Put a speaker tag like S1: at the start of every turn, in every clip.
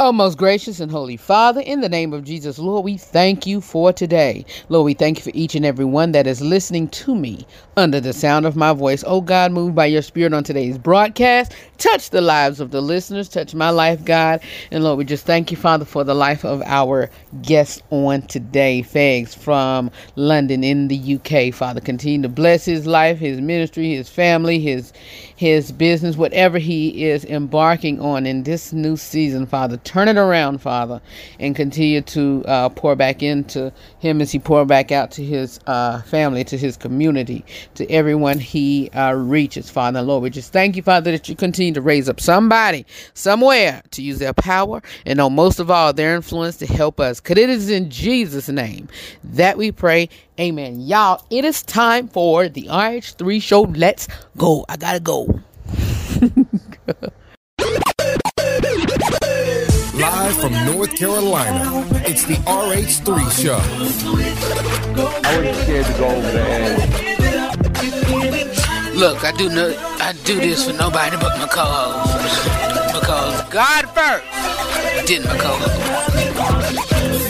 S1: Oh, most gracious and holy Father, in the name of Jesus, Lord, we thank you for today. Lord, we thank you for each and every one that is listening to me under the sound of my voice. Oh, God, move by your spirit on today's broadcast. Touch the lives of the listeners. Touch my life, God. And Lord, we just thank you, Father, for the life of our guest on today, Fegs from London in the UK. Father, continue to bless his life, his ministry, his family, his his business, whatever he is embarking on in this new season, Father. Turn it around, Father, and continue to uh, pour back into him as he pour back out to his uh, family, to his community, to everyone he uh, reaches, Father. Lord, we just thank you, Father, that you continue to raise up somebody somewhere to use their power and, know most of all, their influence to help us. Because it is in Jesus' name that we pray. Amen. Y'all, it is time for the RH3 show. Let's go. I gotta go.
S2: Live from North Carolina, it's the RH3 show.
S3: I wasn't scared to go over there.
S1: Look, I do no, I do this for nobody but my co-host. Because God first, didn't my co-host.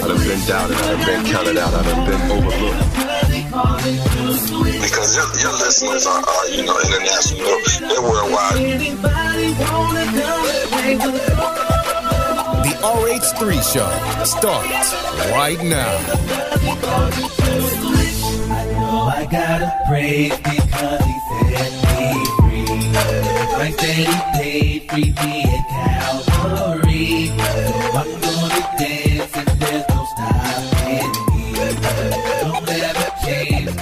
S3: I done been doubted, I done been counted out, I done been overlooked.
S4: Because your, your listeners are, are, you know, international, they're worldwide.
S2: The RH3 show starts right now.
S5: I know I gotta praise because he set me free. Free me at Calvary. I'm gonna dance and there's no stopping me. Don't ever change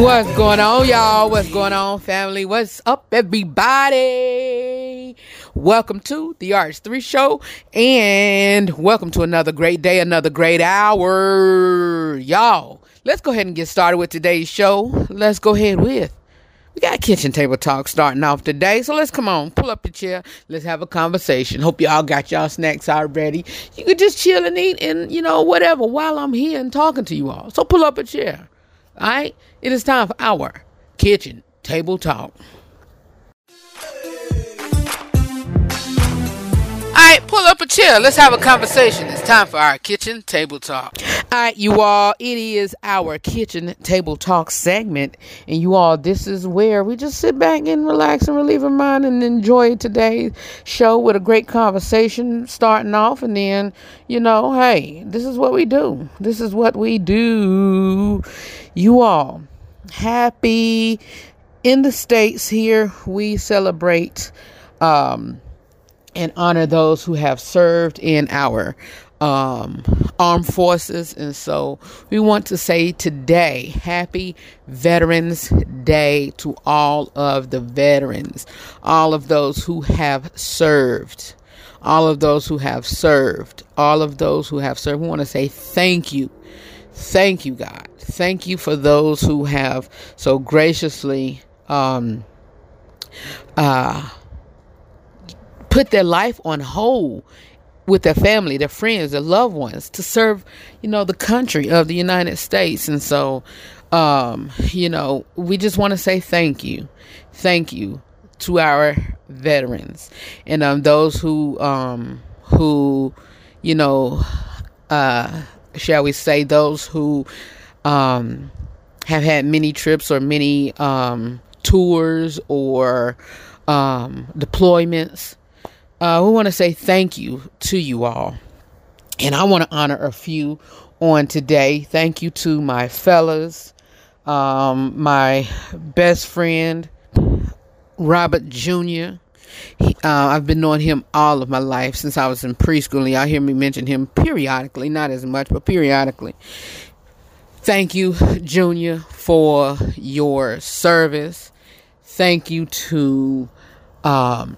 S1: What's going on, y'all? What's going on, family? What's up, everybody? Welcome to the RH3 show and welcome to another great day, another great hour. Y'all, let's go ahead and get started with today's show. Let's go ahead with. We got kitchen table talk starting off today, so let's come on, pull up your chair, let's have a conversation. Hope y'all got y'all snacks already. You could just chill and eat and you know whatever while I'm here and talking to you all. So pull up a chair. All right, it is time for our kitchen table talk. Right, pull up a chair. Let's have a conversation. It's time for our kitchen table talk. All right, you all, it is our kitchen table talk segment. And you all, this is where we just sit back and relax and relieve our mind and enjoy today's show with a great conversation starting off. And then, you know, hey, this is what we do. This is what we do. You all, happy in the States here, we celebrate. Um, and honor those who have served in our um, armed forces. And so we want to say today, happy Veterans Day to all of the veterans, all of those who have served, all of those who have served, all of those who have served. We want to say thank you. Thank you, God. Thank you for those who have so graciously um, uh, put their life on hold with their family, their friends, their loved ones to serve, you know, the country of the United States. And so, um, you know, we just want to say thank you. Thank you to our veterans and um, those who, um, who, you know, uh, shall we say, those who um, have had many trips or many um, tours or um, deployments. Uh, we want to say thank you to you all. And I want to honor a few on today. Thank you to my fellas, um, my best friend, Robert Jr. He, uh, I've been knowing him all of my life since I was in preschool. and Y'all hear me mention him periodically, not as much, but periodically. Thank you, Junior, for your service. Thank you to, um,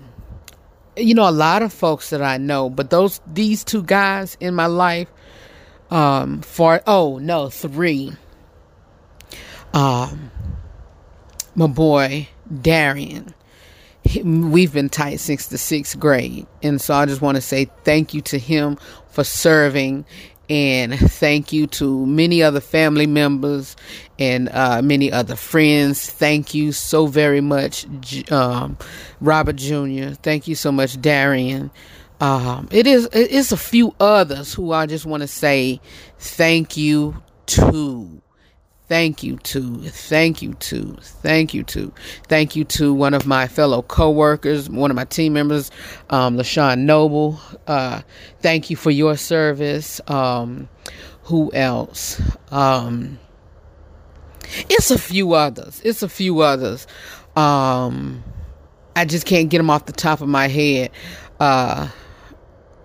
S1: you know, a lot of folks that I know, but those these two guys in my life, um, for oh no, three. Um, my boy Darian. We've been tight since the sixth grade, and so I just want to say thank you to him for serving, and thank you to many other family members and uh, many other friends. Thank you so very much, um, Robert Jr. Thank you so much, Darian. Um, it is it's a few others who I just want to say thank you to. Thank you to, thank you to, thank you to, thank you to one of my fellow co-workers, one of my team members, um, LaShawn Noble. Uh, thank you for your service. Um, who else? Um, it's a few others. It's a few others. Um, I just can't get them off the top of my head. Uh,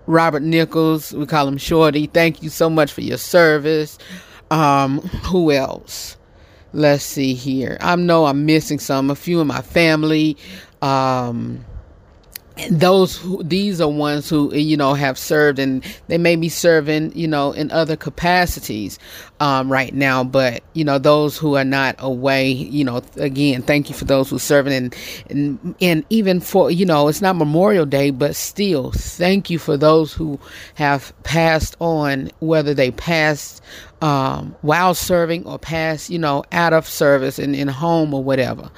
S1: Robert Nichols, we call him Shorty. Thank you so much for your service. Um, who else? Let's see here. I know I'm missing some. A few in my family. Um, those who these are ones who you know have served and they may be serving you know in other capacities um, right now but you know those who are not away you know again thank you for those who are serving and, and and even for you know it's not memorial day but still thank you for those who have passed on whether they passed um, while serving or past, you know, out of service and in home or whatever.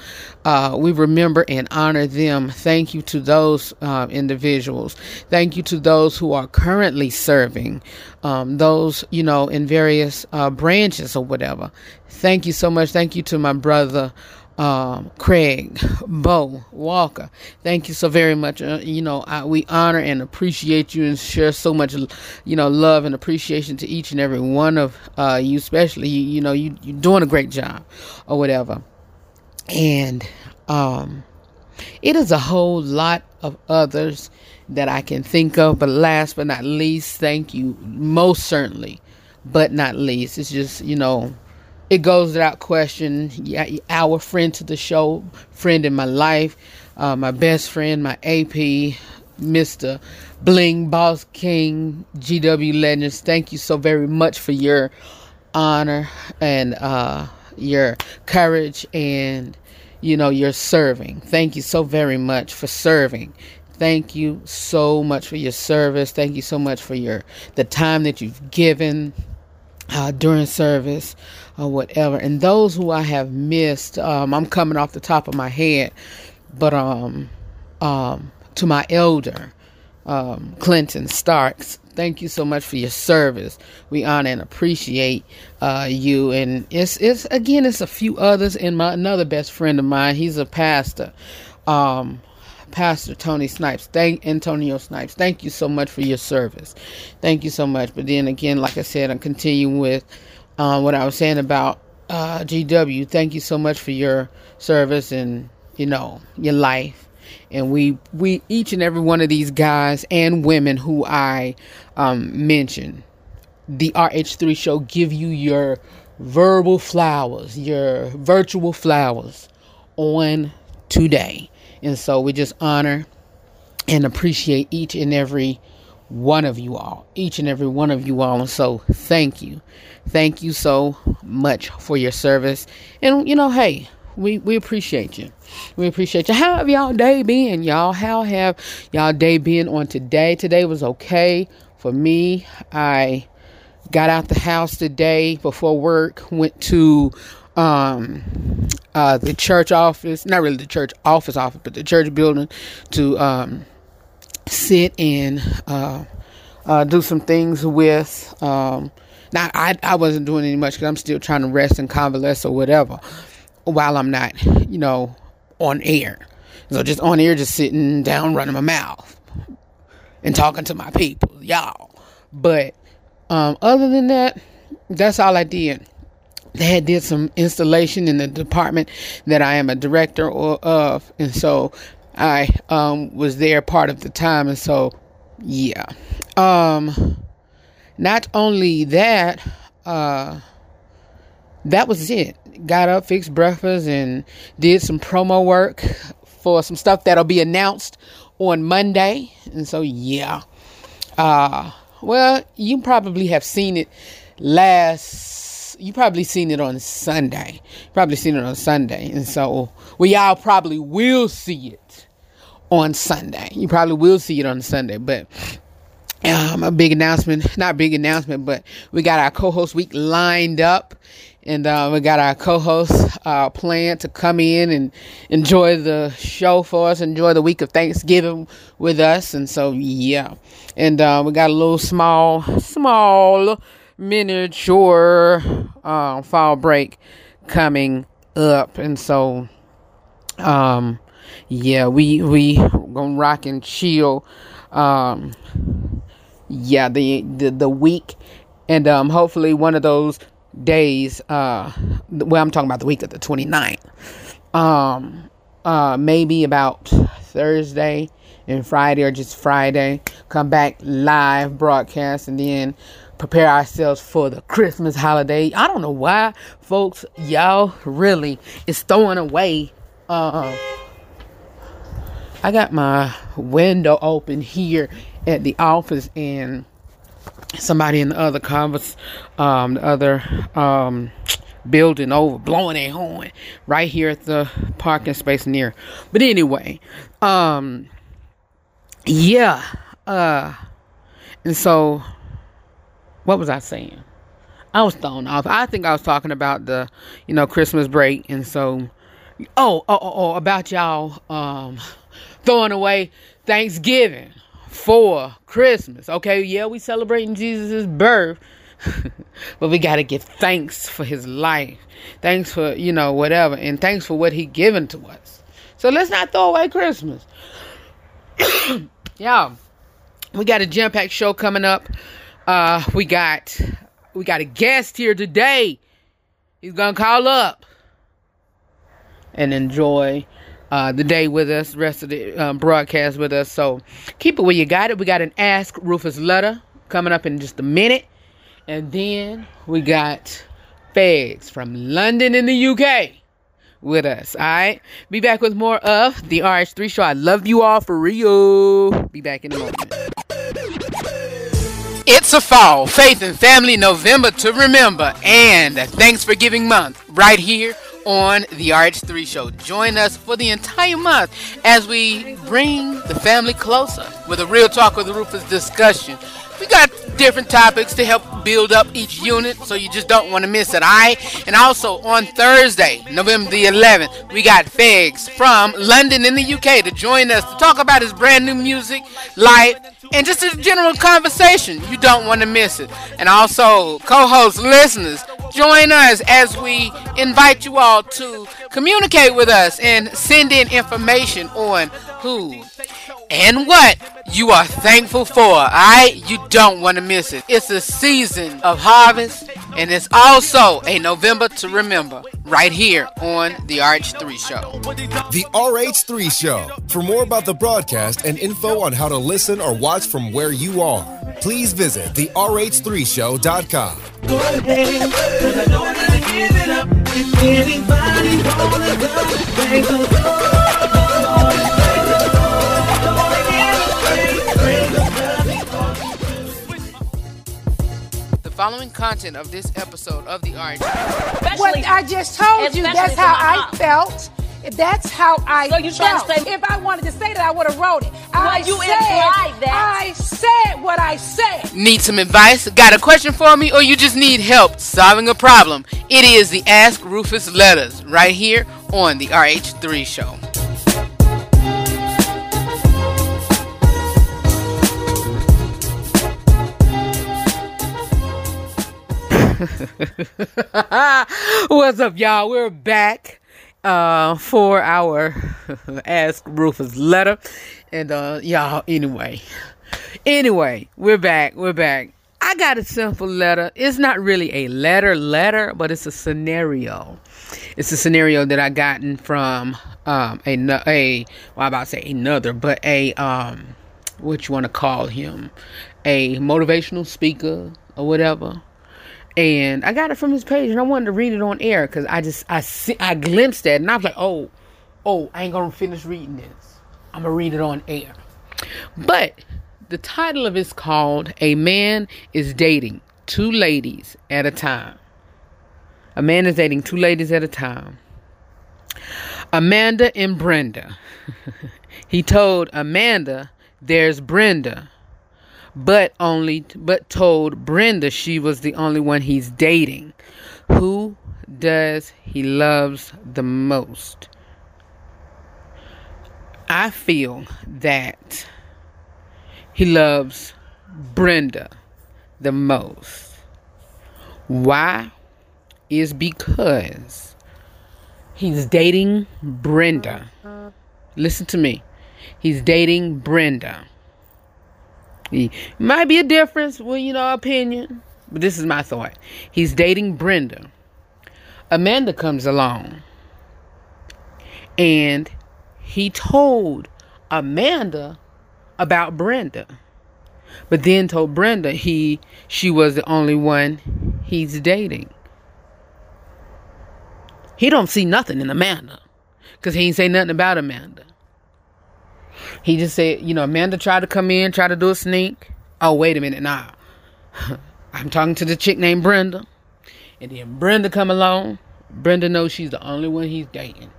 S1: Uh, we remember and honor them. Thank you to those uh, individuals. Thank you to those who are currently serving, um, those, you know, in various uh, branches or whatever. Thank you so much. Thank you to my brother um, Craig, Bo, Walker. Thank you so very much. Uh, you know, I, we honor and appreciate you and share so much, you know, love and appreciation to each and every one of uh, you, especially, you, you know, you, you're doing a great job or whatever. And um, it is a whole lot of others that I can think of, but last but not least, thank you most certainly, but not least. It's just, you know, it goes without question. Yeah, our friend to the show, friend in my life, uh, my best friend, my AP, Mr. Bling Boss King, GW Legends. Thank you so very much for your honor and uh, your courage and you know your serving. Thank you so very much for serving. Thank you so much for your service. Thank you so much for your the time that you've given uh, during service or whatever. And those who I have missed, um, I'm coming off the top of my head, but um, um, to my elder, um, Clinton Starks, thank you so much for your service. We honor and appreciate uh, you. And it's it's again, it's a few others. And my another best friend of mine, he's a pastor. Um, Pastor Tony Snipes. Thank Antonio Snipes. Thank you so much for your service. Thank you so much. But then again, like I said, I'm continuing with uh, what I was saying about uh, GW. Thank you so much for your service and you know your life. And we we each and every one of these guys and women who I um, mentioned, the RH3 show give you your verbal flowers, your virtual flowers on today. And so we just honor and appreciate each and every one of you all, each and every one of you all. And so thank you. Thank you so much for your service. And, you know, hey, we, we appreciate you. We appreciate you. How have y'all day been, y'all? How have y'all day been on today? Today was okay for me. I got out the house today before work, went to um, uh, the church office, not really the church office office, but the church building to um, sit and uh, uh, do some things with. Um, now, I, I wasn't doing any much because I'm still trying to rest and convalesce or whatever while I'm not, you know, on air. So just on air, just sitting down, running my mouth and talking to my people, y'all. But um, other than that, that's all I did they had did some installation in the department that I am a director of, and so I um, was there part of the time, and so yeah. Um, not only that, uh, that was it. Got up, fixed breakfast, and did some promo work for some stuff that'll be announced on Monday, and so yeah. Uh, well, you probably have seen it last you probably seen it on Sunday. Probably seen it on Sunday. And so we all probably will see it on Sunday. You probably will see it on Sunday. But um, a big announcement, not big announcement, but we got our co-host week lined up. And uh, we got our co-host uh, planned to come in and enjoy the show for us, enjoy the week of Thanksgiving with us. And so, yeah. And uh, we got a little small, small miniature uh, fall break coming up. And so, um, yeah, we we gonna rock and chill. Um, yeah, the the the week, and um, hopefully one of those days. Uh, well, I'm talking about the week of the 29th. Um, uh, maybe about Thursday and Friday, or just Friday. Come back live broadcast, and then prepare ourselves for the Christmas holiday. I don't know why, folks, y'all really is throwing away. Uh, I got my window open here at the office, and somebody in the other converse, um, the other um, building over, blowing a horn right here at the parking space near. But anyway, um, yeah, uh, and so what was I saying? I was thrown off. I think I was talking about the, you know, Christmas break, and so, oh, oh, oh, oh about y'all, um, throwing away Thanksgiving for Christmas. Okay, yeah, we celebrating Jesus' birth. but we got to give thanks for his life. Thanks for, you know, whatever. And thanks for what he given to us. So let's not throw away Christmas. Y'all, we got a jam packed show coming up. Uh, we got we got a guest here today. He's gonna call up and enjoy uh, the day with us, rest of the um, broadcast with us. So keep it where you got it. We got an Ask Rufus letter coming up in just a minute. And then we got Fegs from London in the UK with us. All right. Be back with more of the RH3 show. I love you all for real. Be back in a moment. It's a fall, faith and family November to remember, and thanks for giving month right here on the RH3 show. Join us for the entire month as we bring the family closer with a real talk with Rufus discussion. We got different topics to help build up each unit, so you just don't want to miss it, alright? And also on Thursday, November the 11th, we got Fegs from London in the UK to join us to talk about his brand new music, life, and just a general conversation. You don't want to miss it. And also, co host listeners, join us as we invite you all to communicate with us and send in information on who and what you are thankful for. Alright? You don't want to miss it. It's a season of harvest and it's also a November to remember right here on the RH3 show.
S2: The RH3 show. For more about the broadcast and info on how to listen or watch from where you are, please visit the RH3show.com.
S5: Go ahead, 'cause I don't wanna give it up. If anybody wanna go, go,
S1: The following content of this episode of the RH
S6: What I just told you, that's how I felt. That's how I
S7: So you trying to
S6: felt.
S7: say-
S6: if I wanted to say that, I would have wrote it. I
S7: you
S6: said,
S7: implied that.
S6: I said what I said.
S1: Need some advice? Got a question for me? Or you just need help solving a problem? It is the Ask Rufus Letters right here on the RH3 show. What's up, y'all? We're back uh, for our Ask Rufus letter. And, uh, y'all, anyway. Anyway, we're back. We're back. I got a simple letter. It's not really a letter, letter, but it's a scenario. It's a scenario that I gotten from um, a, a well, I'm about to say another, but a, um, what you want to call him, a motivational speaker or whatever and I got it from his page, and I wanted to read it on air because I just I see, I glimpsed that, and I was like, oh, oh, I ain't gonna finish reading this. I'm gonna read it on air. But the title of it's called "A Man is Dating Two Ladies at a Time." A man is dating two ladies at a time. Amanda and Brenda. he told Amanda, "There's Brenda." But only but told Brenda she was the only one he's dating. Who does he loves the most? I feel that he loves Brenda the most. Why? Is because he's dating Brenda. Listen to me. He's dating Brenda. He might be a difference, well, you know, opinion, but this is my thought. He's dating Brenda. Amanda comes along, and he told Amanda about Brenda, but then told Brenda he she was the only one he's dating. He don't see nothing in Amanda, cause he ain't say nothing about Amanda. He just said, you know, Amanda tried to come in, try to do a sneak. Oh, wait a minute, nah. I'm talking to the chick named Brenda. And then Brenda come along. Brenda knows she's the only one he's dating.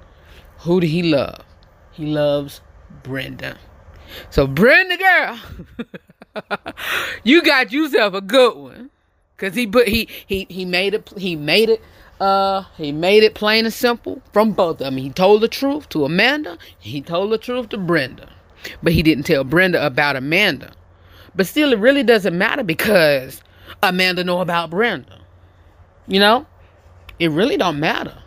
S1: Who do he love? He loves Brenda. So Brenda girl, you got yourself a good one. Cause he put he he he made it he made it uh he made it plain and simple from both of them. He told the truth to Amanda, he told the truth to Brenda. But he didn't tell Brenda about Amanda. But still it really doesn't matter because Amanda know about Brenda. You know? It really don't matter.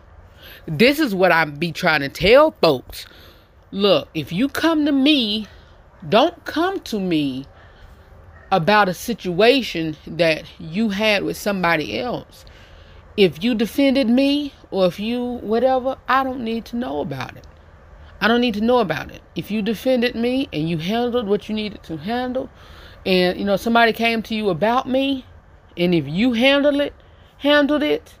S1: This is what I be trying to tell folks. Look, if you come to me, don't come to me about a situation that you had with somebody else. If you defended me or if you whatever, I don't need to know about it. I don't need to know about it. If you defended me and you handled what you needed to handle, and you know somebody came to you about me, and if you handled it, handled it,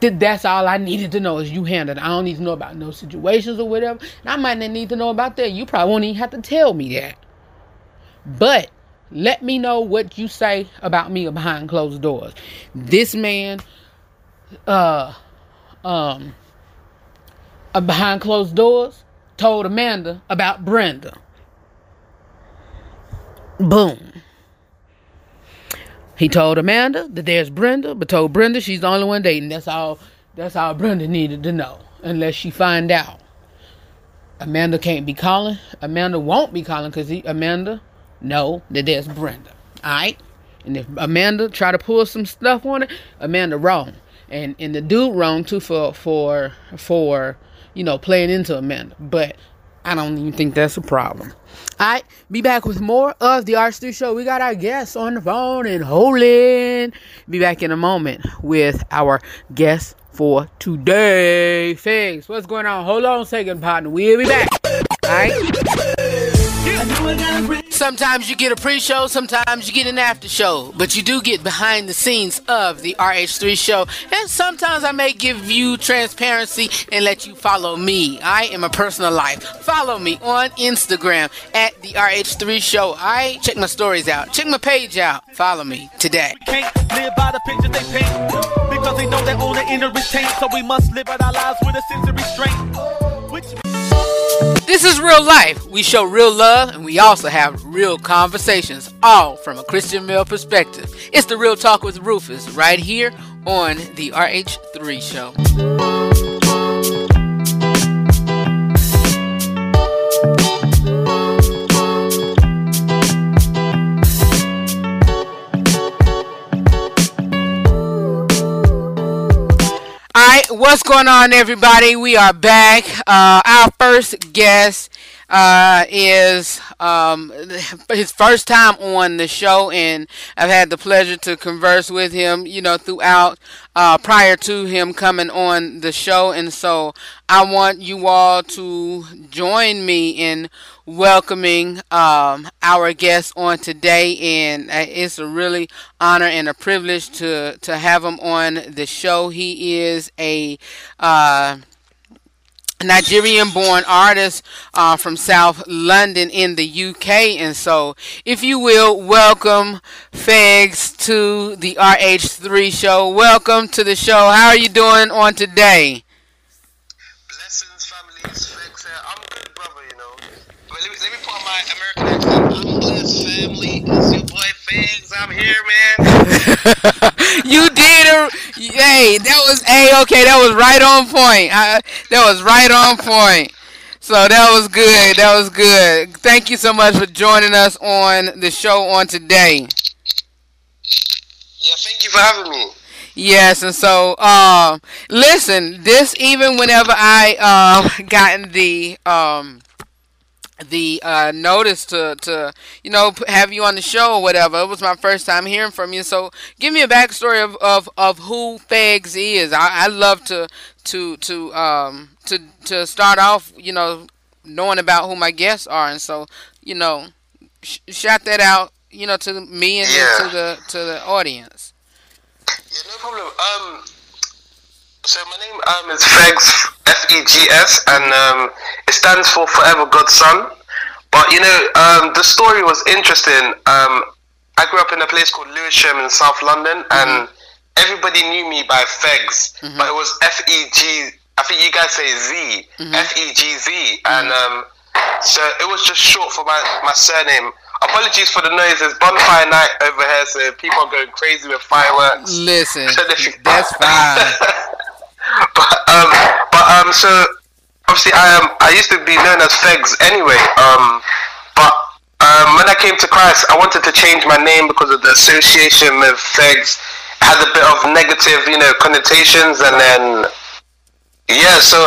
S1: that's all I needed to know is you handled it. I don't need to know about no situations or whatever. And I might not need to know about that. You probably won't even have to tell me that. But let me know what you say about me behind closed doors. This man, uh, um, uh, behind closed doors told Amanda about Brenda. Boom. He told Amanda that there's Brenda, but told Brenda she's the only one dating. That's all. That's all Brenda needed to know, unless she find out. Amanda can't be calling. Amanda won't be calling because Amanda know that there's Brenda. All right. And if Amanda try to pull some stuff on it, Amanda wrong, and and the dude wrong too for for for you know, playing into Amanda. But I don't even think that's a problem. All right, be back with more of the RH3 Show. We got our guests on the phone and holding. Be back in a moment with our guest for today. Fegs, what's going on? Hold on a second, partner. We'll be back. All right. Sometimes you get a pre-show, sometimes you get an after show, but you do get behind the scenes of the RH3 show. And sometimes I may give you transparency and let you follow me. I am a personal life. Follow me on Instagram at the RH3 show. I check my stories out. Check my page out. Follow me today.
S7: Can't live by the they paint because they know their own inner restraint. So we must live out our lives with a sense of restraint. Which
S1: this is real life. We show real love and we also have real conversations, all from a Christian male perspective. It's the Real Talk with Rufus right here on the RH3 Show. What's going on, everybody? We are back. Uh, our first guest uh, is um, his first time on the show, and I've had the pleasure to converse with him, you know, throughout uh, prior to him coming on the show. And so I want you all to join me in welcoming um, our guest on today, and uh, it's a really honor and a privilege to to have him on the show. He is a uh, Nigerian born artist uh, from South London in the UK. And so, if you will, welcome Fegs to the RH3 show. Welcome to the show. How are you doing on today?
S4: Blessings, family. It's Fegs here. I'm good, brother, you know. But let me, let me put on my American accent. I'm blessed, family. It's your boy. I'm here, man.
S1: you did a hey, that was a okay, that was right on point. I, that was right on point. So that was good. That was good. Thank you so much for joining us on the show on today.
S4: Yeah, thank you for having me.
S1: Yes, and so um, listen, this even whenever I um gotten the um the uh, notice to to you know have you on the show or whatever. It was my first time hearing from you, so give me a backstory of of, of who Fegs is. I, I love to to to um to to start off, you know, knowing about who my guests are, and so you know, sh- shout that out, you know, to me and
S4: Yeah.
S1: to the to the audience.
S4: Yeah, no problem. Um, so my name um is Fegs, F E G S, and um it stands for Forever God's Son. But you know, um, the story was interesting. Um, I grew up in a place called Lewisham in South London, and everybody knew me by Fegs, but it was F E G. I think you guys say Z, F E G Z, and um, so it was just short for my my surname. Apologies for the noise. There's bonfire night over here, so people are going crazy with fireworks.
S1: Listen,
S4: So if you-
S1: that's fine.
S4: but um, but um, so obviously I am. I used to be known as Fegs anyway. Um, but um, when I came to Christ, I wanted to change my name because of the association with Fegs. It had a bit of negative, you know, connotations, and then yeah. So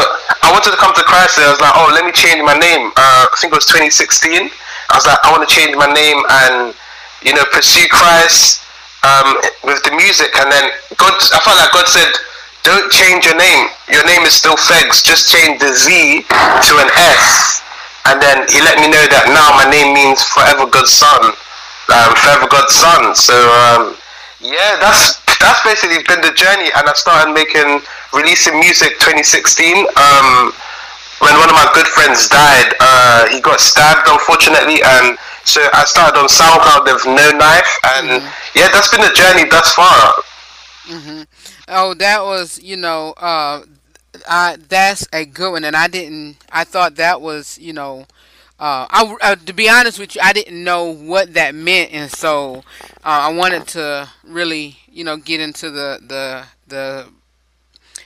S4: I wanted to come to Christ, and I was like, oh, let me change my name. Uh, I think it was 2016. I was like, I want to change my name and you know pursue Christ um, with the music, and then God. I felt like God said, "Don't change your name. Your name is still Fegs. Just change the Z to an S." And then He let me know that now my name means Forever God's Son, um, Forever God's Son. So um, yeah, that's that's basically been the journey, and I started making releasing music 2016. Um, when one of my good friends died, uh, he got stabbed unfortunately, and so I started on SoundCloud with No Knife, and yeah, that's been the journey thus far.
S1: Oh, that was you know, uh, I that's a good one, and I didn't. I thought that was you know, uh, I uh, to be honest with you, I didn't know what that meant, and so uh, I wanted to really you know get into the the the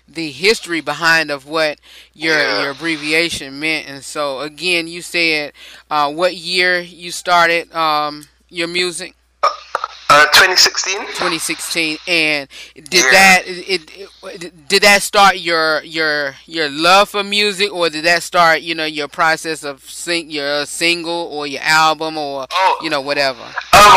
S1: the history behind of what your
S4: Yeah.
S1: your abbreviation meant, and so again, you said uh, what year you started um, your music.
S4: Uh, 2016.
S1: 2016 and did
S4: Yeah.
S1: that it, it did that start your your your love for music or did that start you know your process of sing your single or your album or
S4: Oh.
S1: you know whatever
S4: Um,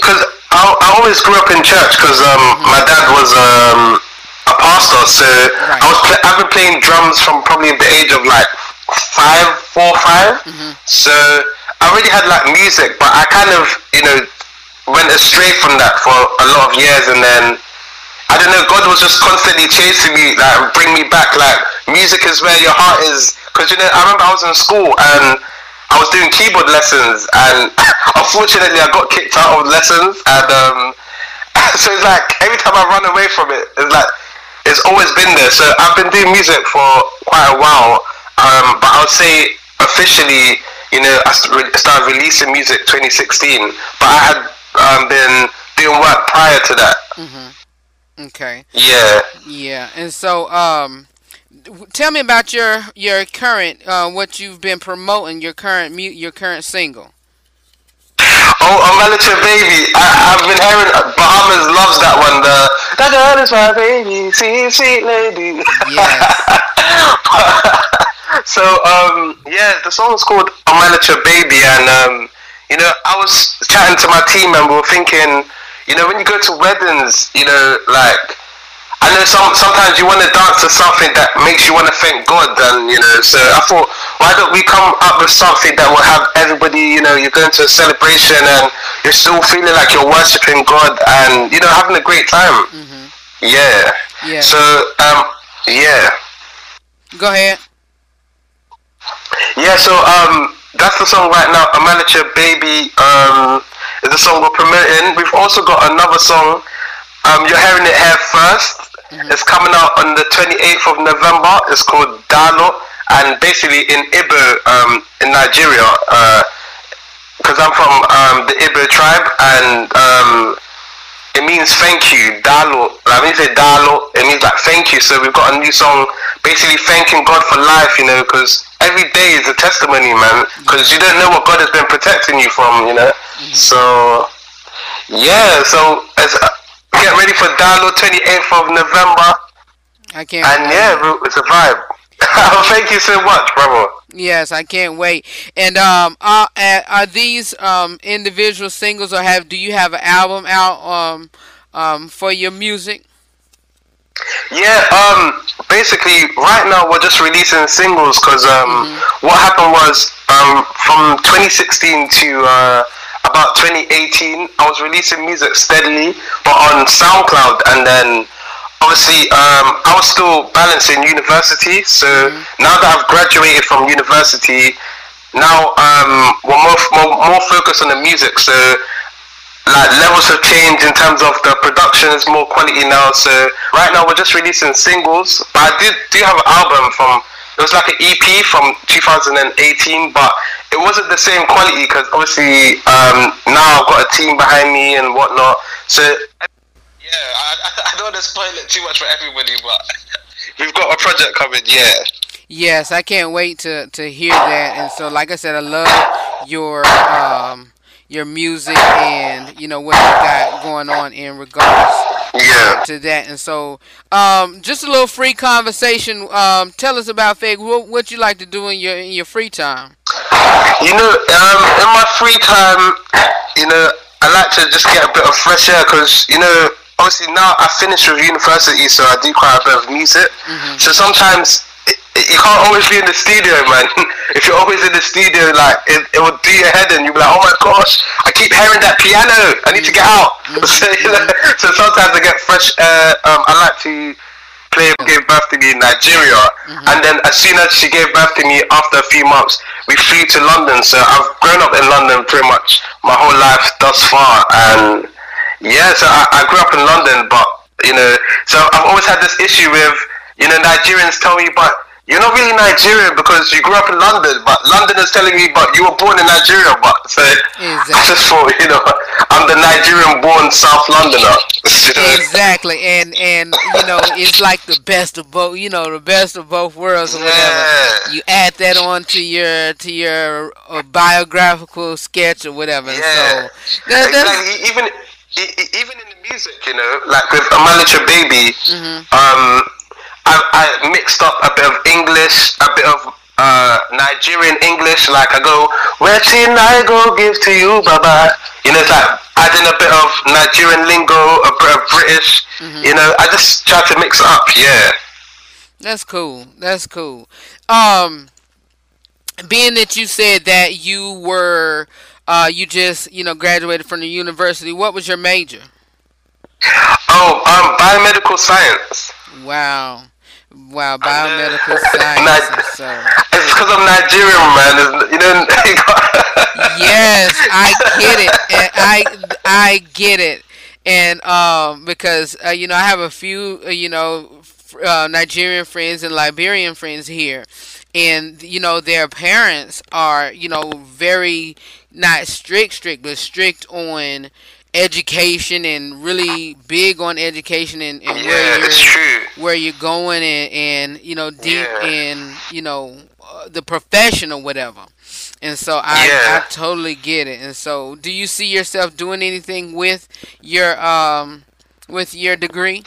S4: because I, I always grew up in church because um, my dad was um, a pastor, so
S1: Right.
S4: I was pla I've been playing drums from probably the age of like five, four, five. So I already had like music, but I kind of you know went astray from that for a lot of years, and then I don't know. God was just constantly chasing me, like bring me back. Like music is where your heart is, because you know I remember I was in school and I was doing keyboard lessons, and unfortunately I got kicked out of lessons, and um, so it's like every time I run away from it, it's like it's always been there. So I've been doing music for quite a while, um, but I would say officially, you know, I started releasing music 2016, but I had um, been doing work prior to that. Mm-hmm.
S1: Okay
S4: Yeah.
S1: yeah and so um tell me about your your current uh what you've been promoting your current mute your current single
S4: Oh, I'm a miniature baby. I, I've been hearing Bahamas loves that one. The that girl is my baby, sweet sweet lady.
S1: yes
S4: so um yeah, the song's called Amalicha Baby, and um you know I was chatting to my team and we were thinking, you know, when you go to weddings, you know, like I know some sometimes you want to dance to something that makes you want to thank God, and you know, so I thought, why don't we come up with something that will have everybody, you know, you're going to a celebration and you're still feeling like you're worshiping God and you know having a great time. Yeah.
S1: Yeah.
S4: So um yeah.
S1: go ahead
S4: Yeah, so um, that's the song right now. Amalicha Baby um, is the song we're promoting. We've also got another song. Um, you're hearing it here 1st It's coming out on the 28th of November. It's called Dalo, and basically in Ibo, um, in Nigeria, because I'm from um, the Ibo tribe, and um, it means thank you. Dalo. Like when you say dalo, it means like thank you. So we've got a new song basically thanking God for life, you know, because every day is a testimony, man. Because you don't know what God has been protecting you from, you know. So yeah, so as uh, get ready for Dalo 28th of November,
S1: I can't.
S4: and
S1: wait.
S4: yeah, it's a vibe. Thank you so much, brother.
S1: Yes, I can't wait. And um, are, are these um individual singles, or have do you have an album out um um for your music?
S4: Yeah, um, basically, right now we're just releasing singles because um, what happened was um, from 2016 to uh, about 2018, I was releasing music steadily, but on SoundCloud, and then obviously um, I was still balancing university. So now that I've graduated from university, now um, we're more, more more focused on the music. So like levels have changed in terms of the production is more quality now. So right now we're just releasing singles, but I did do have an album from it was like an EP from 2018, but it wasn't the same quality because obviously um, now I've got a team behind me and whatnot. So yeah, I, I don't want to spoil it too much for everybody, but we've got a project coming. Yeah.
S1: Yes, I can't wait to to hear that. And so, like I said, I love your um your music and you know what you got going on in regards
S4: Yeah.
S1: to that. And so, um, just a little free conversation. Um, tell us about Fake. What, what you like to do in your in your free time?
S4: You know, um, in my free time, you know, I like to just get a bit of fresh air because, you know, obviously now I finished with university, so I do quite a bit of music. So sometimes you can't always be in the studio, man. if you're always in the studio, like it, it will do your head in. You'll be like, oh my gosh, I keep hearing that piano. I need to get out. so, you know, so sometimes I get fresh air. Um, I like to play gave birth to me in Nigeria, and then as soon as she gave birth to me, after a few months, we flew to London. So I've grown up in London pretty much my whole life thus far, and yeah, so I, I grew up in London, but you know, so I've always had this issue with you know Nigerians tell me, but you're not really Nigerian because you grew up in London, but London is telling me, but you were born in Nigeria, but so I just thought, you know, I'm the Nigerian-born South Londoner. you know?
S1: Exactly, and and you know it's like the best of both. You know, the best of both worlds or whatever. You add that on to your to your uh, biographical sketch or whatever.
S4: Yeah.
S1: So that,
S4: exactly. Even even in the music, you know, like with Amalicha Baby, um, I, I mixed up a bit of English, a bit of uh, Nigerian English. Like I go, where can I go give to you, Baba? You know, it's like adding a bit of Nigerian lingo, a bit of British. You know, I just try to mix it up. Yeah.
S1: That's cool. That's cool. Um, being that you said that you were, uh, you just you know graduated from the university. What was your major?
S4: Oh, um, biomedical science.
S1: Wow, wow, biomedical
S4: Ni-
S1: science. So
S4: It's because I'm Nigerian, man. It's, you know.
S1: yes, I get it. And I I get it. And um, because uh, you know I have a few uh, you know uh, Nigerian friends and Liberian friends here, and you know their parents are you know very not strict strict but strict on education and really big on education and, and
S4: Yeah,
S1: where you're where you're going and, and you know deep
S4: Yeah.
S1: in you know uh, the profession or whatever and so I,
S4: Yeah.
S1: I totally get it and so do you see yourself doing anything with your um with your degree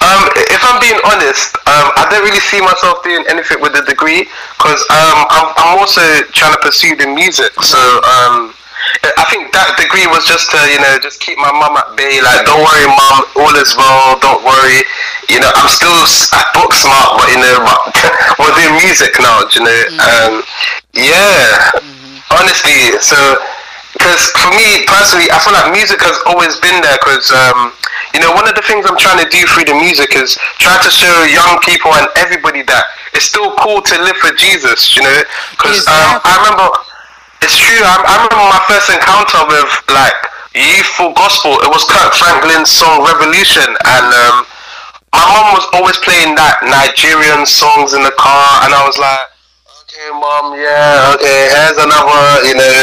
S4: Um, if I'm being honest, um, I don't really see myself doing anything with the degree because um, I'm, I'm also trying to pursue the music. So um, I think that degree was just to you know just keep my mum at bay. Like, don't worry, mum, all is well. Don't worry. You know, I'm still s- book smart, but you know, but we're doing music now. You know, um, yeah. Honestly, so because for me personally, I feel like music has always been there. Because um, you know, one of the things I'm trying to do through the music is try to show young people and everybody that it's still cool to live for Jesus. You know, because um, I remember it's true. I, I remember my first encounter with like youthful gospel. It was Kirk Franklin's song Revolution, and um, my mom was always playing that Nigerian songs in the car, and I was like, okay, mom, yeah, okay, here's another, you know,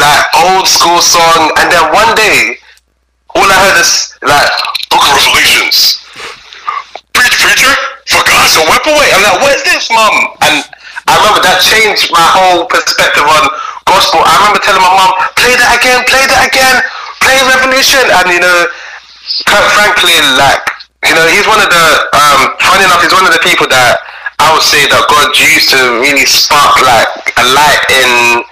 S4: that old school song. And then one day, all I heard is like Book of Revelations. Preach, preacher, for God's so wipe away. I'm like, what is this, mom? And I remember that changed my whole perspective on gospel. I remember telling my mom, play that again, play that again, play Revolution. And you know, Kirk Franklin, like, you know, he's one of the, um, funny enough, he's one of the people that I would say that God used to really spark like a light in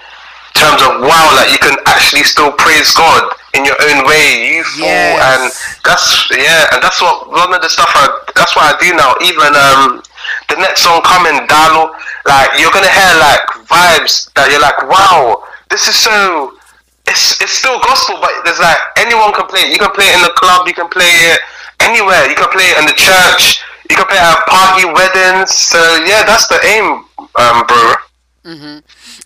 S4: terms of wow, like you can actually still praise God in your own way, youthful,
S1: Yes.
S4: and that's yeah, and that's what one of the stuff I that's what I do now. Even um, the next song coming, Dalo, like you're gonna hear like vibes that you're like, wow, this is so. It's it's still gospel, but there's like anyone can play it. You can play it in the club, you can play it anywhere. You can play it in the church. You can play it at party, weddings. So yeah, that's the aim, um, bro.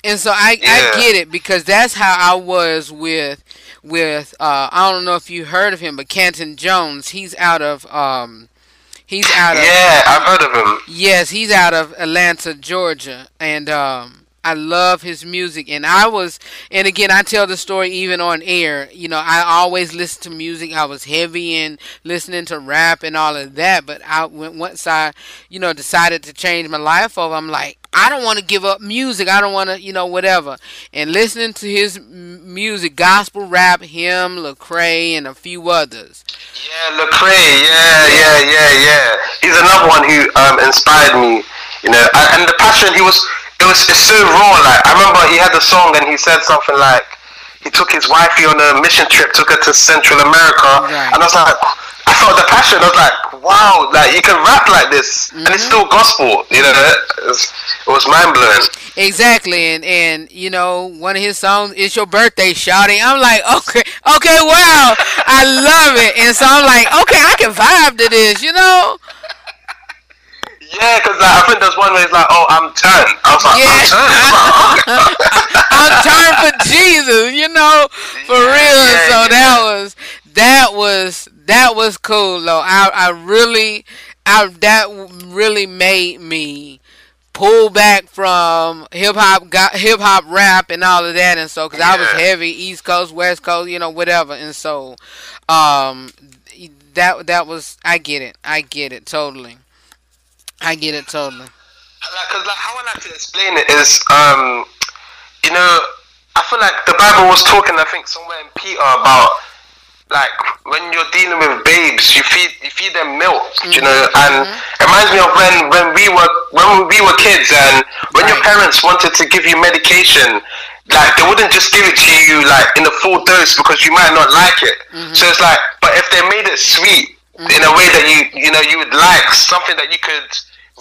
S1: And so I,
S4: Yeah.
S1: I get it because that's how I was with with uh I don't know if you heard of him, but Canton Jones. He's out of um he's out of
S4: Yeah, I've heard of him.
S1: Yes, he's out of Atlanta, Georgia, and um, I love his music. And I was, and again, I tell the story even on air. You know, I always listened to music. I was heavy in listening to rap and all of that. But I when once I, you know, decided to change my life over, I'm like, I don't want to give up music. I don't want to, you know, whatever. And listening to his music, gospel rap, him, Lecrae, and a few others.
S4: Yeah, Lecrae. Yeah, yeah, yeah, yeah. He's another one who um, inspired me. You know, and the passion he was. It was it's so raw. Like I remember he had a song and he said something like he took his wifey on a mission trip, took her to Central America,
S1: Right.
S4: and I was like, I felt the passion. I was like, wow, like you can rap like this, and it's mm-hmm. still gospel. You know, it was, it was mind blowing.
S1: Exactly, and and you know one of his songs "It's Your Birthday, Shawty." I'm like, okay, okay, wow, I love it, and so I'm like, okay, I can vibe to this, you know.
S4: Yeah, because like, I think there's one where he's like, oh, I'm turned. I was like,
S1: Yeah.
S4: I'm turned. I was like, okay.
S1: I'm turned for Jesus, you know, for
S4: Yeah,
S1: real.
S4: yeah,
S1: so that was that was that was cool though. I I really I that really made me pull back from hip hop hip hop rap and all of that and so cuz I was heavy East Coast, West Coast, you know, whatever. And so um that that was I get it. I get it totally. I get it totally.
S4: like, cause like how I like to explain it is, um, you know, I feel like the Bible was talking, I think somewhere in Peter about like when you're dealing with babes, you feed you feed them milk, you know, mm-hmm. and mm-hmm. it reminds me of when when we were when we were kids and when your parents wanted to give you medication. Like they wouldn't just give it to you like in a full dose because you might not like it. Mm-hmm. So it's like, but if they made it sweet in a way that you you know you would like something that you could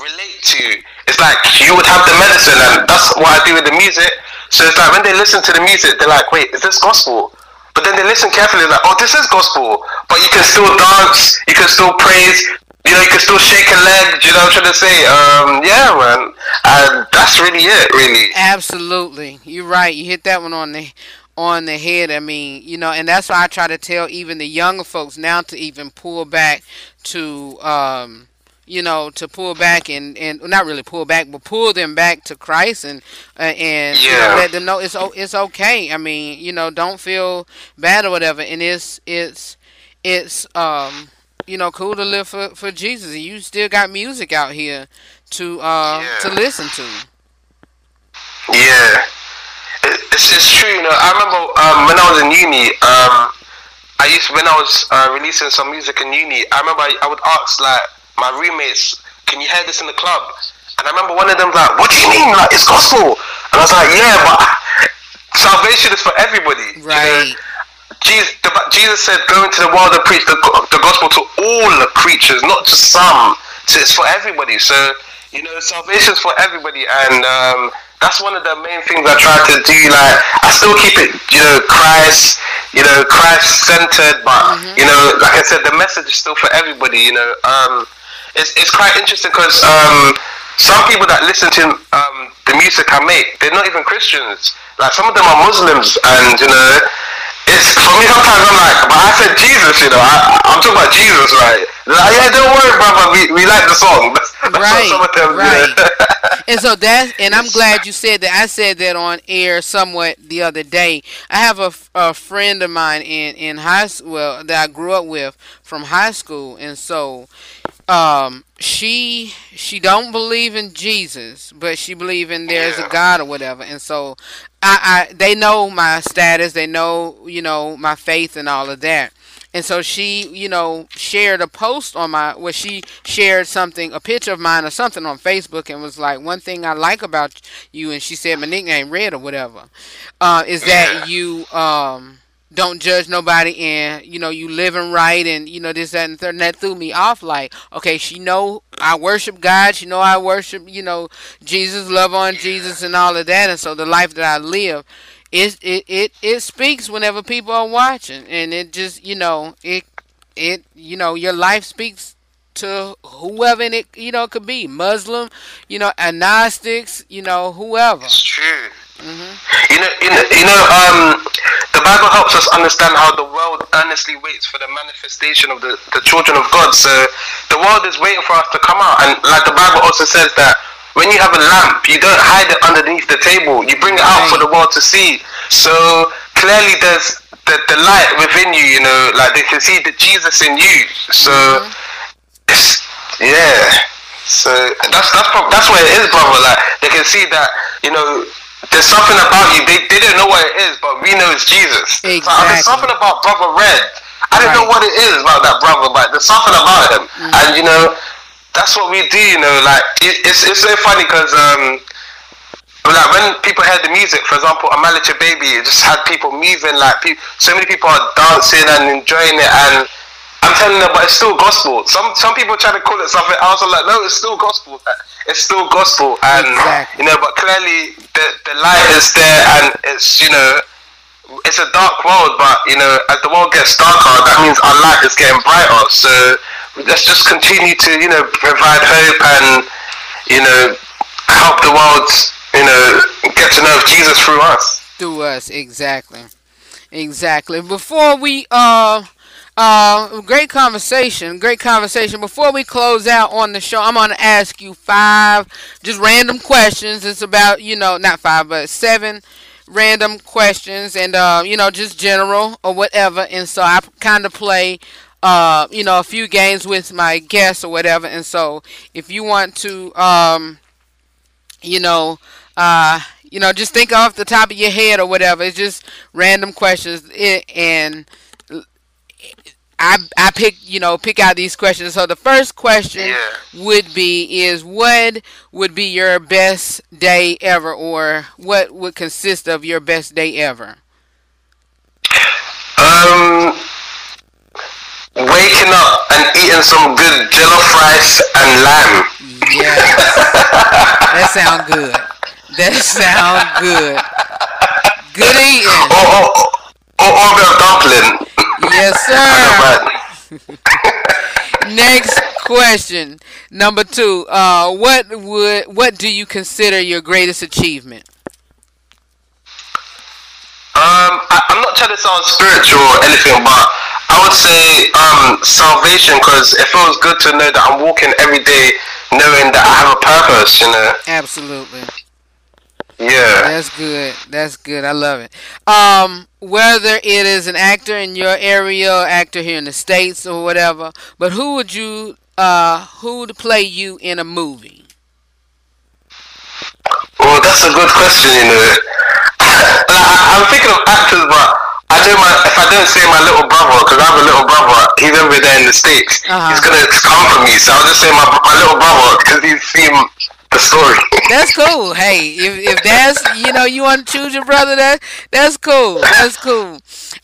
S4: relate to. It's like you would have the medicine, and that's what I do with the music. So it's like when they listen to the music, they're like, "Wait, is this gospel?" But then they listen carefully, like, "Oh, this is gospel." But you can still dance, you can still praise, you know, you can still shake a leg. You know what I'm trying to say? Um, yeah, man, and that's really it, really.
S1: Absolutely, you're right. You hit that one on the on the head. I mean, you know, and that's why I try to tell even the younger folks now to even pull back to, um, you know, to pull back and and not really pull back, but pull them back to Christ and uh, and you know, let them know it's it's okay. I mean, you know, don't feel bad or whatever. And it's it's it's um you know cool to live for for Jesus. And you still got music out here to uh
S4: Yeah.
S1: to listen to.
S4: Yeah, it's, it's true. You know, I remember um, when I was in uni. Um, I used when I was uh, releasing some music in uni. I remember I, I would ask like my roommates, "Can you hear this in the club?" And I remember one of them like, "What do you mean? Like it's gospel?" And I was like, "Yeah, but salvation is for everybody." you know? Jesus, the, Jesus said, "Go into the world and preach the, the gospel to all the creatures, not just some. So it's for everybody. So you know, salvation's for everybody, and um, that's one of the main things I try to do. Like, I still keep it, you know, Christ, you know, Christ centered, but you know, like I said, the message is still for everybody. You know, um, it's it's quite interesting because um, some people that listen to um, the music I make, they're not even Christians. Like some of them are Muslims, and you know, it's for me sometimes I'm like, but I said Jesus, you know. I, I'm talking about Jesus, right? Like, yeah, don't worry, brother. We, we like the song. That's, that's
S1: Right,
S4: some of them,
S1: right.
S4: yeah.
S1: And so that's, and I'm glad you said that. I said that on air somewhat the other day. I have a, a friend of mine in in high school well, that I grew up with from high school, and so um, she she don't believe in Jesus, but she believe in there's a God or whatever, and so I, I they know my status, they know you know my faith and all of that. And so she, you know, shared a post on my where she shared something, a picture of mine or something on Facebook, and was like, "One thing I like about you," and she said my nickname Red or whatever, uh, is that you um don't judge nobody and you know you living right and you know this that and third and that threw me off like okay she know i worship god she know i worship you know jesus love on jesus and all of that and so the life that i live it it it, it speaks whenever people are watching and it just you know it it you know your life speaks to whoever it you know could be muslim you know agnostics you know whoever
S4: It's true. You know, you know, you know. Um, the Bible helps us understand how the world earnestly waits for the manifestation of the, the children of God. So the world is waiting for us to come out, and like the Bible also says that when you have a lamp, you don't hide it underneath the table. You bring it out for the world to see. So clearly, there's the, the light within you. You know, like they can see the Jesus in you. So it's, yeah. So that's that's that's where it is, brother. Like they can see that you know there's something about you. They, they didn't know what it is, but we know it's Jesus. So there's something about brother Red. I didn't know what it is about that brother, but there's something about him, and you know that's what we do. You know, like it, it's it's so funny because um. Like when people heard the music, for example, Amalicha Baby, it just had people moving. Like pe- so many people are dancing and enjoying it, and I'm telling them, but it's still gospel. Some some people try to call it something else. I'm like, no, it's still gospel. It's still gospel, and
S1: Exactly.
S4: you know, but clearly the the light is there, and it's you know, it's a dark world. But you know, as the world gets darker, that means our light is getting brighter. So let's just continue to you know provide hope and you know help the world you know get to know Jesus through us.
S1: through us exactly exactly before we uh uh great conversation great conversation. Before we close out on the show i'm going to ask you five just random questions. It's about you know not five but seven random questions and uh you know just general or whatever. And so i kind of play uh you know a few games with my guests or whatever. And so if you want to um you know, uh, you know, just think off the top of your head or whatever. It's just random questions, it, and I I pick you know pick out these questions. So the first question
S4: Yeah.
S1: would be is what would be your best day ever, or what would consist of your best day ever?
S4: Um, waking up and eating some good jollof rice and lamb.
S1: Yes, that sound good. That sound good. Good eating.
S4: Or, or, or, or dumpling.
S1: Yes, sir. Next question, number two. Uh, what would what do you consider your greatest achievement?
S4: Um, I, I'm not trying to sound spiritual or anything, but I would say um, salvation because it feels good to know that I'm walking every day knowing that I have a purpose, you know?
S1: Absolutely,
S4: Yeah.
S1: that's good. That's good. I love it. Um, whether it is an actor in your area, or actor here in the states, or whatever, but who would you uh who would play you in a movie?
S4: Well, that's a good question, you know. like, I, I'm thinking of actors, but I know my if I don't say my little brother, because I have a little brother, he's over there in the states.
S1: Uh-huh.
S4: He's gonna come for me, so I'll just say my my little brother because he's seen story.
S1: That's cool. Hey, if if that's you know you want to choose your brother, that that's cool. That's cool.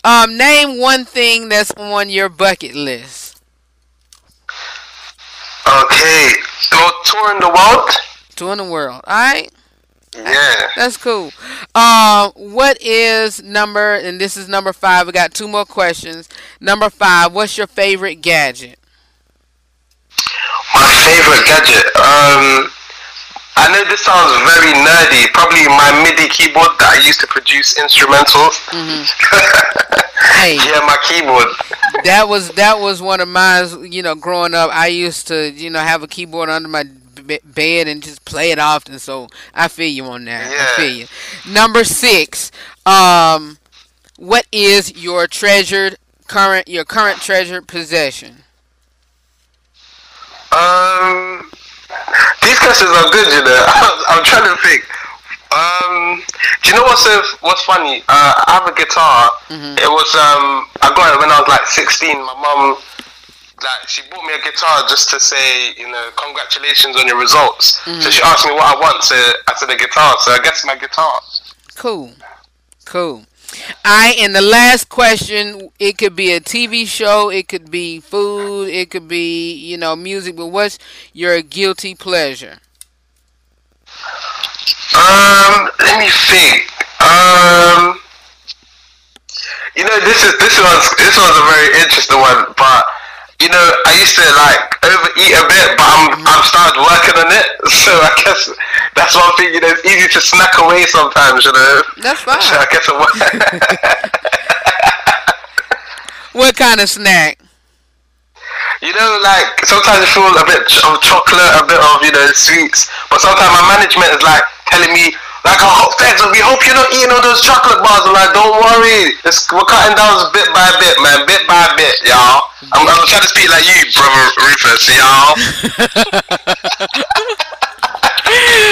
S1: Um, name one thing that's on your bucket list.
S4: okay, go touring the world.
S1: In the world. All right.
S4: Yeah.
S1: That's cool. Uh, what is number? And this is number five. We got two more questions. Number five. What's your favorite gadget?
S4: My favorite gadget. Um, I know this sounds very nerdy. Probably my MIDI keyboard that I used to produce instrumentals.
S1: Hey,
S4: yeah, my keyboard.
S1: that was that was one of mine. You know, growing up, I used to you know have a keyboard under my bed and just play it often. So I feel you on that. I
S4: Yeah.
S1: feel you. Number six. Um, what is your treasured current your current treasured possession?
S4: Um, these questions are good, you know. I'm trying to think. Um, do you know what's uh, what's funny? Uh, I have a guitar. It was um, I got it when I was like 16. My mum, like, she bought me a guitar just to say, you know, congratulations on your results. So she asked me what I want. So I said a guitar. So I guess my guitar.
S1: Cool. Cool. I and the last question, it could be a TV show, it could be food, it could be, you know, music, but what's your guilty pleasure?
S4: Um, let me think. Um, you know, this is this was this was a very interesting one, but you know, I used to like overeat a bit, but I'm I'm started working on it, so I guess that's one thing. You know, it's easy to snack away sometimes. You know,
S1: That's fine.
S4: so I guess
S1: What kind of snack?
S4: You know, like sometimes I feel a bit of chocolate, a bit of you know sweets, but sometimes my management is like telling me like, "Oh, thanks, we hope you're not eating all those chocolate bars." I'm like, "Don't worry, it's, we're cutting down bit by bit, man, bit by bit, y'all." I'm, I'm trying to speak like you, brother Rufus, y'all.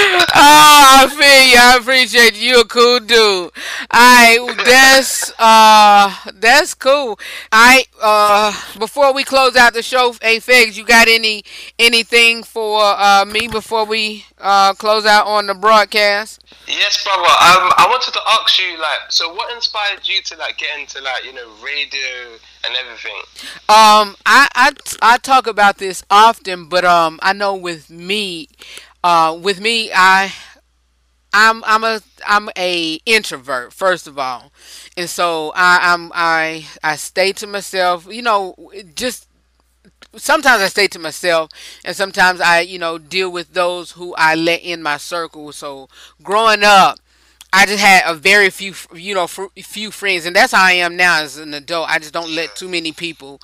S1: Oh, I feel you. I appreciate you. You a cool dude. Alright, that's uh that's cool. I uh before we close out the show, hey Fegs, you got any anything for uh me before we uh close out on the broadcast?
S4: yes, brother. Um, I wanted to ask you, like, so what inspired you to like get into like you know radio and everything?
S1: Um, I, I I talk about this often, but um, I know with me, uh, with me, I I'm I'm a I'm a introvert first of all, and so I I'm I I stay to myself. You know, just sometimes I stay to myself, and sometimes I you know deal with those who I let in my circle. So growing up. I just had a very few, you know, few friends, and that's how I am now as an adult. I just don't let too many people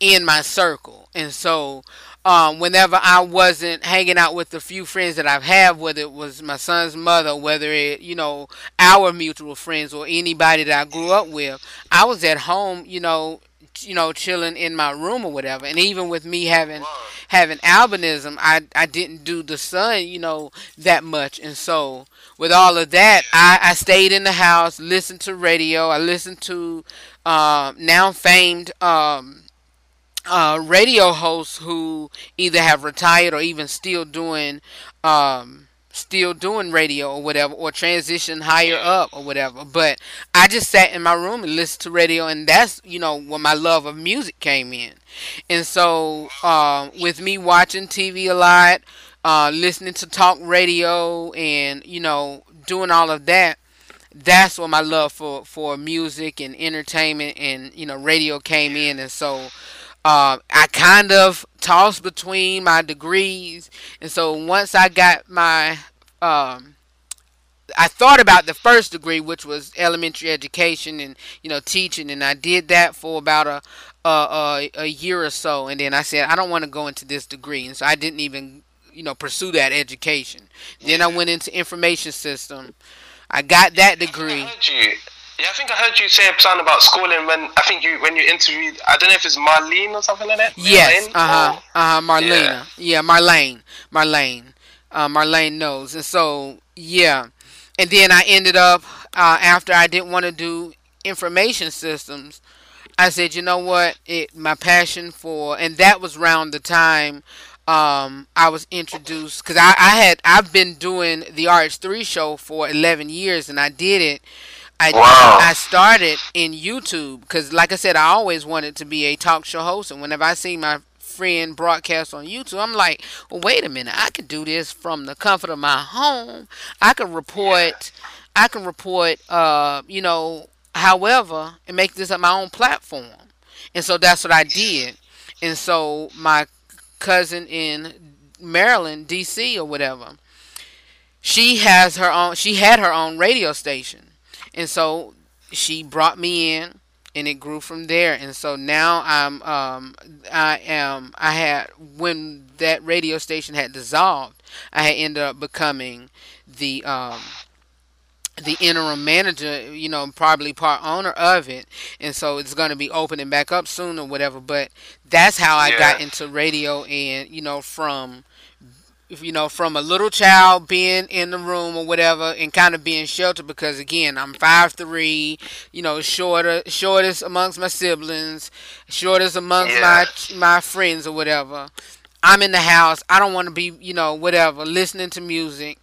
S1: in my circle, and so um, whenever I wasn't hanging out with the few friends that I've had, whether it was my son's mother, whether it, you know, our mutual friends or anybody that I grew up with, I was at home, you know, you know, chilling in my room or whatever. And even with me having having albinism, I I didn't do the sun, you know, that much. And so with all of that, I, I stayed in the house, listened to radio. I listened to um, now famed um, uh, radio hosts who either have retired or even still doing um, still doing radio or whatever or transition higher up or whatever. But i just sat in my room and listened to radio and that's you know when my love of music came in. And so um, with me watching tv a lot uh, listening to talk radio and you know doing all of that that's where my love for for music and entertainment and you know radio came in. And so uh, I kind of tossed between my degrees, and so once I got my, um, I thought about the first degree, which was elementary education and you know teaching, and I did that for about a a, a, a year or so, and then I said I don't want to go into this degree, and so I didn't even you know pursue that education. Then I went into information system. I got that degree.
S4: I heard you. Yeah, I think I heard you say something about schooling when I think you when you interviewed. I don't know if it's Marlene or something like that.
S1: Yes,
S4: Marlene?
S1: uh huh, uh huh, Marlena.
S4: Yeah.
S1: Yeah, Marlene, Marlene, uh, Marlene knows, and so yeah, and then I ended up uh, after I didn't want to do information systems. I said, you know what? It my passion for, and that was around the time um, I was introduced because I, I had I've been doing the RH3 show for 11 years, and I did it. I
S4: Wow.
S1: I started in YouTube because, like I said, I always wanted to be a talk show host, and whenever I see my friend broadcast on YouTube, I'm like, well, wait a minute, I could do this from the comfort of my home. I can report, I can report, uh, you know, however, and make this on my own platform, and so that's what I did, and so my cousin in Maryland, D.C. or whatever, she has her own, she had her own radio station, and so she brought me in. and it grew from there. And so now I'm um I am I had when that radio station had dissolved, I had ended up becoming the um the interim manager, you know, probably part owner of it, and so it's going to be opening back up soon or whatever. But that's how I
S4: Yeah.
S1: got into radio, and you know, from you know, from a little child being in the room or whatever, and kind of being sheltered because again, I'm five three, you know, shorter, shortest amongst my siblings, shortest amongst
S4: Yeah.
S1: my my friends or whatever. I'm in the house. I don't want to be, you know, whatever, listening to music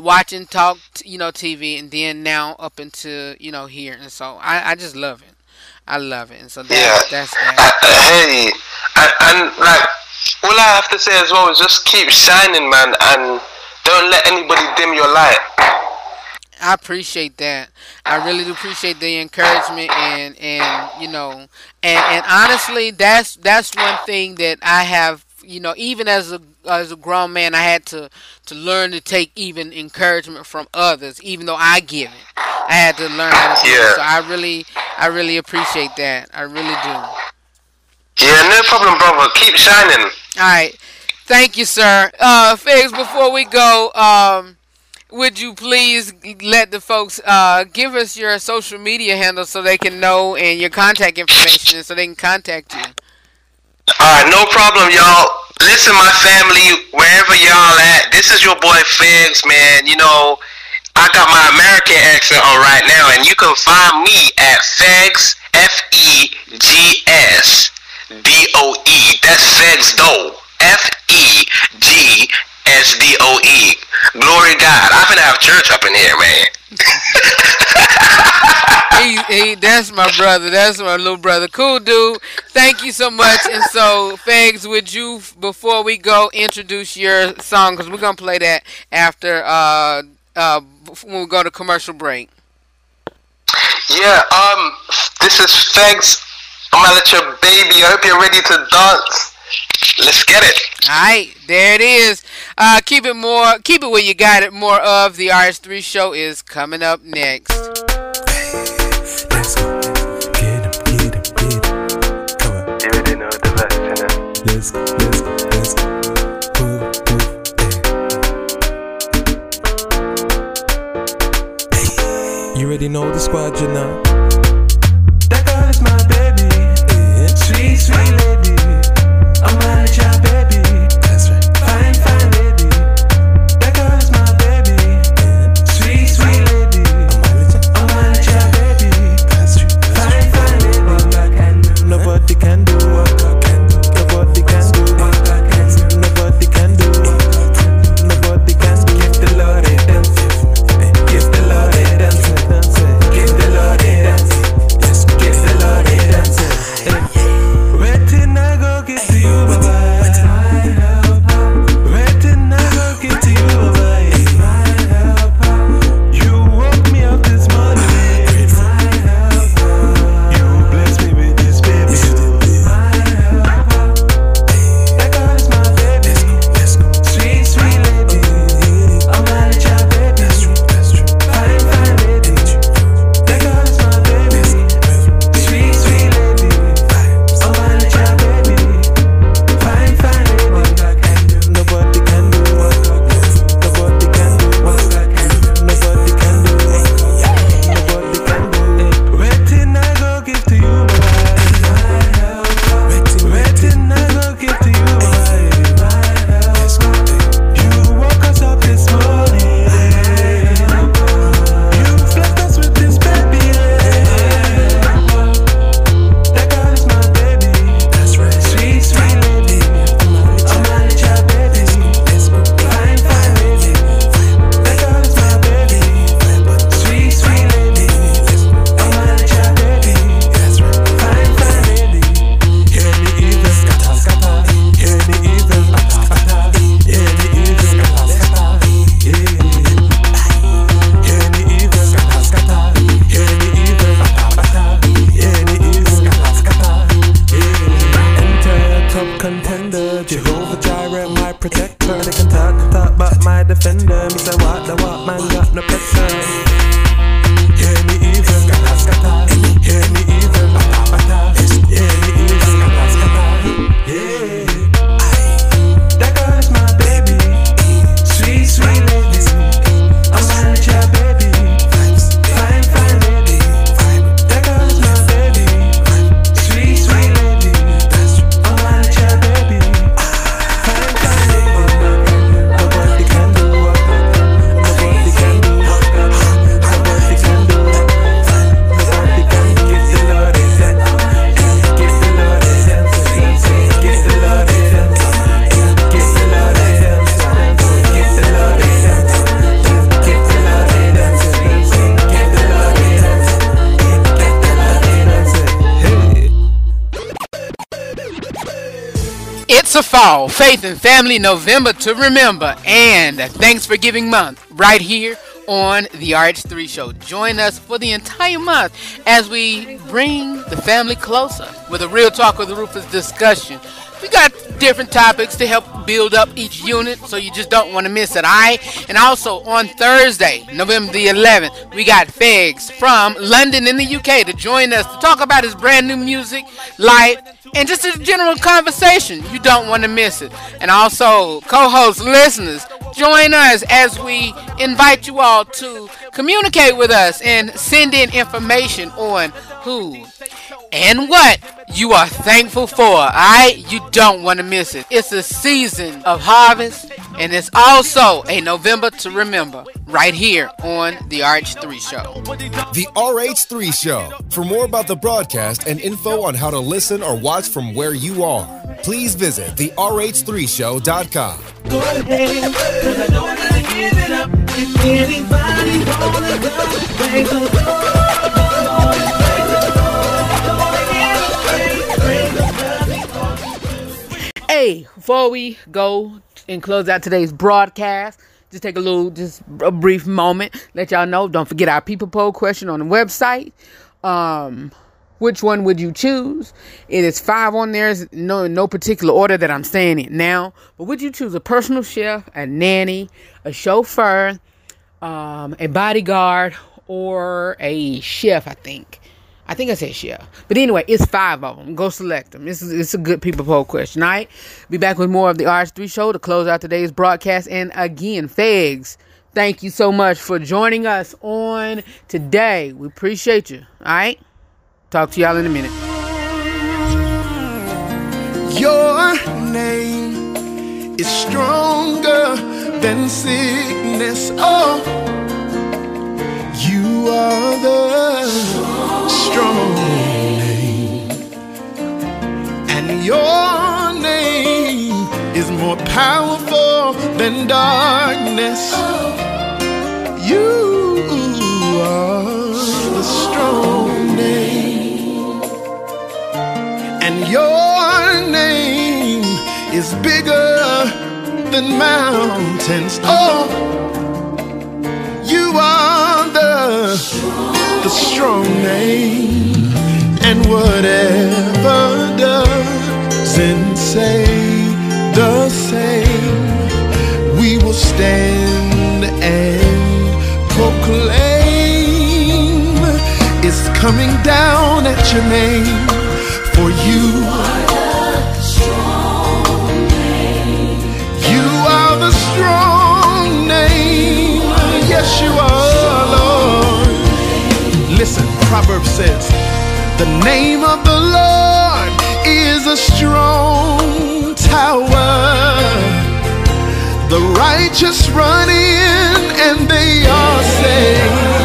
S1: watching talk t- you know tv and then now up into you know here and so i, I just love it i love it and so that,
S4: Yeah.
S1: that's that
S4: hey, and, and like all I have to say as well is just keep shining, man, and don't let anybody dim your light.
S1: i appreciate that. I really do appreciate the encouragement and and you know and and honestly that's that's one thing that i have you know even as a as a grown man i had to to learn to take even encouragement from others even though i give it. I had to learn how to do
S4: Yeah.
S1: it so i really i really appreciate that. I really do
S4: Yeah, no problem, brother. Keep shining.
S1: All right. Thank you, sir. Uh, Fegs, before we go, um, would you please let the folks uh, give us your social media handle so they can know and your contact information so they can contact you?
S4: Alright, no problem, y'all. Listen, my family, wherever y'all at, this is your boy Fegs, man. You know, I got my American accent on right now, and you can find me at Fegs, F E G S D O E. That's Fegs Doe. F E G S D O E. Glory God. I'm gonna have church up in here, man.
S1: he, he, that's my brother. That's my little brother. Cool dude. Thank you so much. And so, Fegs, would you, before we go, introduce your song? Because we're going to play that after, uh, uh, when we go to commercial break.
S4: Yeah, um, this is Fegs. I'm gonna let your baby. I hope you're ready to dance. Let's get it.
S1: All right, there it is. Uh, keep it more, keep it where you got it. More of the RH3 show is coming up next.
S8: Let's go. Let's go, let's go. Move, move, hey. Hey. You already know the squad, you know.
S1: Fall, Faith and Family November to Remember, and Thanks for Giving Month right here on the RH3 Show. Join us for the entire month as we bring the family closer with a real talk with Rufus discussion. We got different topics to help build up each unit, so you just don't want to miss it. I and also on Thursday, November the 11th, we got Fegs from London in the UK to join us to talk about his brand new music, life, and just a general conversation. You don't want to miss it. And also, co-host listeners, join us as we invite you all to communicate with us and send in information on who and what you are thankful for. Alright? You don't want to miss it. It's a season of harvest and it's also a November to remember right here on the RH3 show.
S2: The RH3 show. For more about the broadcast and info on how to listen or watch from where you are, please visit the RH3show.com.
S9: Go ahead, 'cause I don't wanna give it up. If anybody wanna go, praise the
S1: Hey, before we go and close out today's broadcast, just take a little, just a brief moment, let y'all know. Don't forget our people poll question on the website. Um, which one would you choose? It is five on there. No no particular order that I'm saying it now. But would you choose a personal chef, a nanny, a chauffeur, um, a bodyguard, or a chef? I think. I think I said chef. But anyway, it's five of them. Go select them. This is it's a good people poll question. All right. Be back with more of the RH3 show to close out today's broadcast. And again, Fegs, thank you so much for joining us on today. We appreciate you. All right. Talk to y'all in a minute.
S10: Your name is stronger than sickness. Oh, are the strong name, and your name is more powerful than darkness. You are the strong name, and your name is bigger than mountains. Oh, you are the strong name, and whatever doesn't say the same, we will stand and proclaim. It's coming down at your name. For you. Are the strong name, you are the strong Proverbs says, the name of the Lord is a strong tower. The righteous run in and they are saved.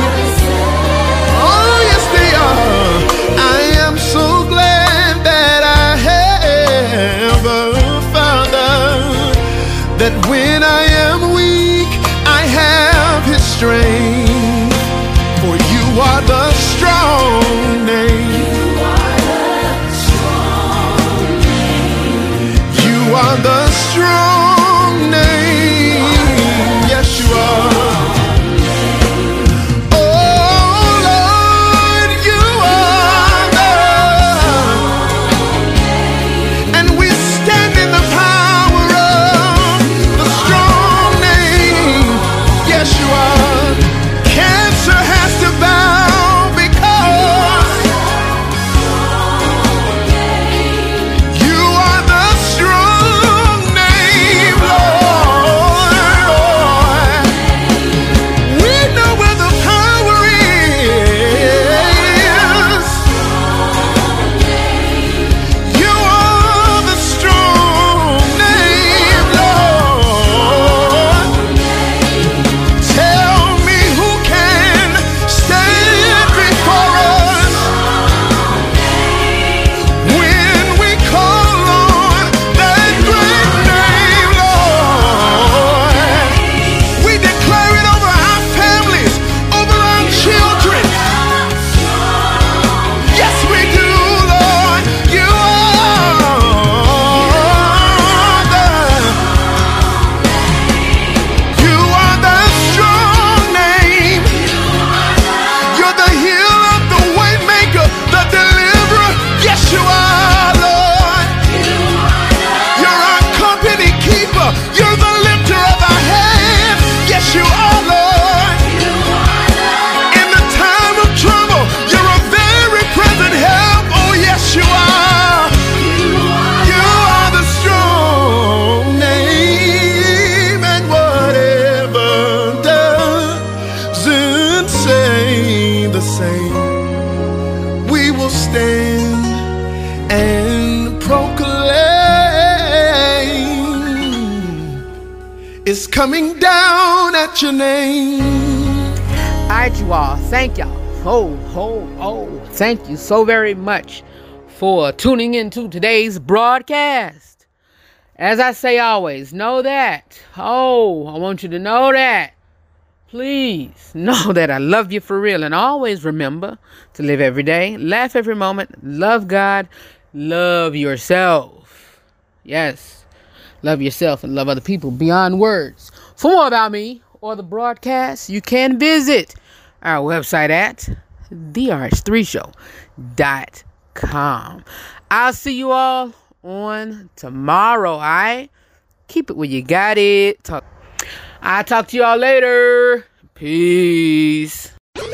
S10: At your name.
S1: All right, you all. Thank y'all. Oh, oh, oh. Thank you so very much for tuning into today's broadcast. As I say always, know that. Oh, I want you to know that. Please know that I love you for real. And always remember to live every day, laugh every moment, love God, love yourself. Yes, love yourself and love other people beyond words. For more about me or the broadcast, you can visit our website at therh3show.com. I'll see you all on tomorrow. I keep it where you got it. Talk. I'll talk to y'all later. Peace.
S5: Go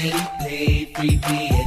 S5: He paid free me